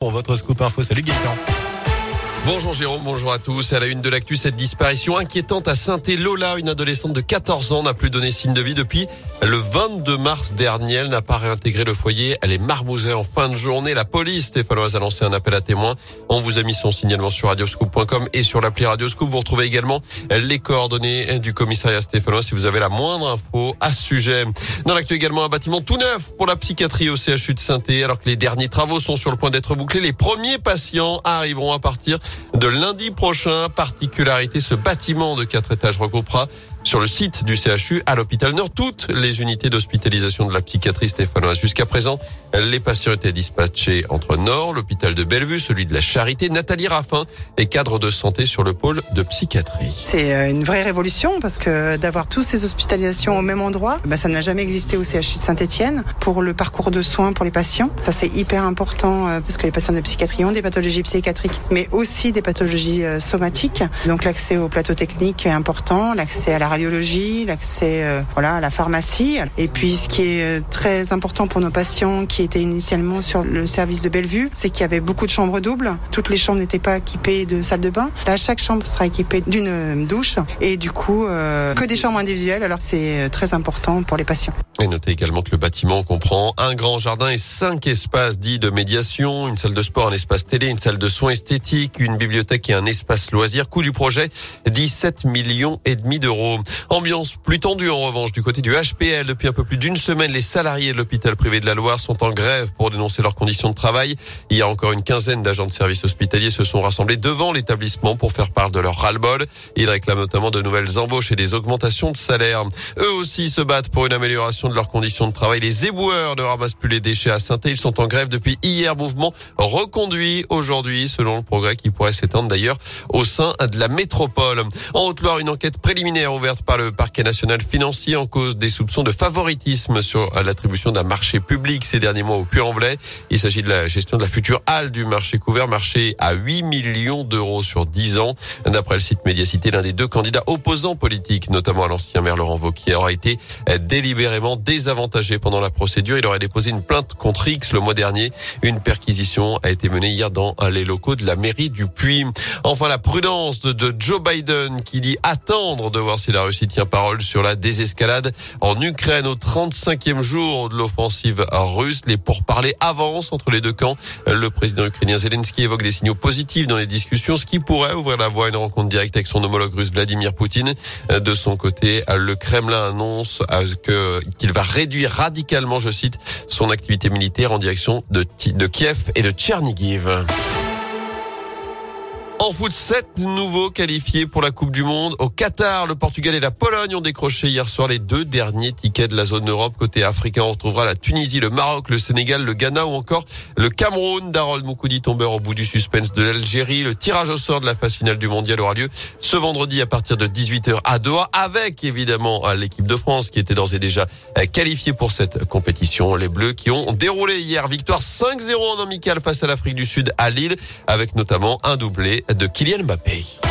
pour votre scoop info. Salut Gaëtan. Bonjour Jérôme, bonjour à tous. À la une de l'actu, cette disparition inquiétante à saint Lola, une adolescente de 14 ans, n'a plus donné signe de vie depuis le 22 mars dernier. Elle n'a pas réintégré le foyer. Elle est marmousée en fin de journée. La police stéphanoise a lancé un appel à témoins. On vous a mis son signalement sur radioscoop.com et sur l'appli Radioscoop. Vous retrouvez également les coordonnées du commissariat stéphanois si vous avez la moindre info à ce sujet. Dans l'actu également, un bâtiment tout neuf pour la psychiatrie au CHU de saint Alors que les derniers travaux sont sur le point d'être bouclés, les premiers patients arriveront à partir de lundi prochain. Particularité, ce bâtiment de quatre étages regroupera sur le site du CHU à l'hôpital Nord toutes les unités d'hospitalisation de la psychiatrie stéphanoise. Jusqu'à présent, les patients étaient dispatchés entre Nord, l'hôpital de Bellevue, celui de la Charité. Nathalie Raffin est cadre de santé sur le pôle de psychiatrie. C'est euh, une vraie révolution parce que d'avoir tous ces hospitalisations au même endroit, bah, ça n'a jamais existé au CHU de Saint-Etienne pour le parcours de soins pour les patients. Ça c'est hyper important euh, parce que les patients de psychiatrie ont des pathologies psychiatriques mais aussi des pathologies euh, somatiques. Donc l'accès au plateau technique est important, l'accès à la radiologie, l'accès euh, voilà à la pharmacie. Et puis ce qui est euh, très important pour nos patients qui étaient initialement sur le service de Bellevue, c'est qu'il y avait beaucoup de chambres doubles. Toutes les chambres n'étaient pas équipées de salle de bain. Là, chaque chambre sera équipée d'une euh, douche et du coup que des chambres individuelles. Alors c'est très important pour les patients. Et notez également que le bâtiment comprend un grand jardin et cinq espaces dits de médiation, une salle de sport, un espace télé, une salle de soins esthétiques, une bibliothèque et un espace loisir. Coût du projet 17 millions et demi d'euros. Ambiance plus tendue en revanche du côté du HPL. Depuis un peu plus d'une semaine, les salariés de l'hôpital privé de la Loire sont en grève pour dénoncer leurs conditions de travail. Il y a encore une quinzaine d'agents de services hospitaliers se sont rassemblés devant l'établissement pour faire part de leur ras-le-bol. Ils réclament notamment de nouvelles embauches et des augmentations de salaire. Eux aussi se battent pour une amélioration de leurs conditions de travail. Les éboueurs ne ramassent plus les déchets à saint Ils sont en grève depuis hier. Mouvement reconduit aujourd'hui, selon le progrès qui pourrait s'étendre d'ailleurs au sein de la métropole. En Haute-Loire, une enquête préliminaire ouverte par le parquet national financier en cause des soupçons de favoritisme sur l'attribution d'un marché public ces derniers mois au Puy-en-Velay. Il s'agit de la gestion de la future halle du marché couvert, marché à 8 millions d'euros sur 10 ans. D'après le site Médiacité, l'un des deux candidats opposants politiques, notamment à l'ancien maire Laurent Vauquier, aura été délibérément désavantagé pendant la procédure. Il aurait déposé une plainte contre X le mois dernier. Une perquisition a été menée hier dans les locaux de la mairie du Puy. Enfin, la prudence de, Joe Biden qui dit attendre de voir si la Russie tient parole sur la désescalade en Ukraine au 35e jour de l'offensive russe. Les pourparlers avancent entre les deux camps. Le président ukrainien Zelensky évoque des signaux positifs dans les discussions, ce qui pourrait ouvrir la voie à une rencontre directe avec son homologue russe Vladimir Poutine. De son côté, le Kremlin annonce qu'il va réduire radicalement, je cite, son activité militaire en direction de, de Kiev et de Tchernigiv. En foot, sept nouveaux qualifiés pour la Coupe du Monde. Au Qatar, le Portugal et la Pologne ont décroché hier soir les deux derniers tickets de la zone Europe. Côté africain, on retrouvera la Tunisie, le Maroc, le Sénégal, le Ghana ou encore le Cameroun. Darold Moukoudi tombeur au bout du suspense de l'Algérie. Le tirage au sort de la phase finale du mondial aura lieu ce vendredi à partir de 18h à Doha avec évidemment l'équipe de France qui était d'ores et déjà qualifiée pour cette compétition. Les Bleus qui ont déroulé hier victoire 5-0 en amical face à l'Afrique du Sud à Lille avec notamment un doublé de Kylian Mbappé.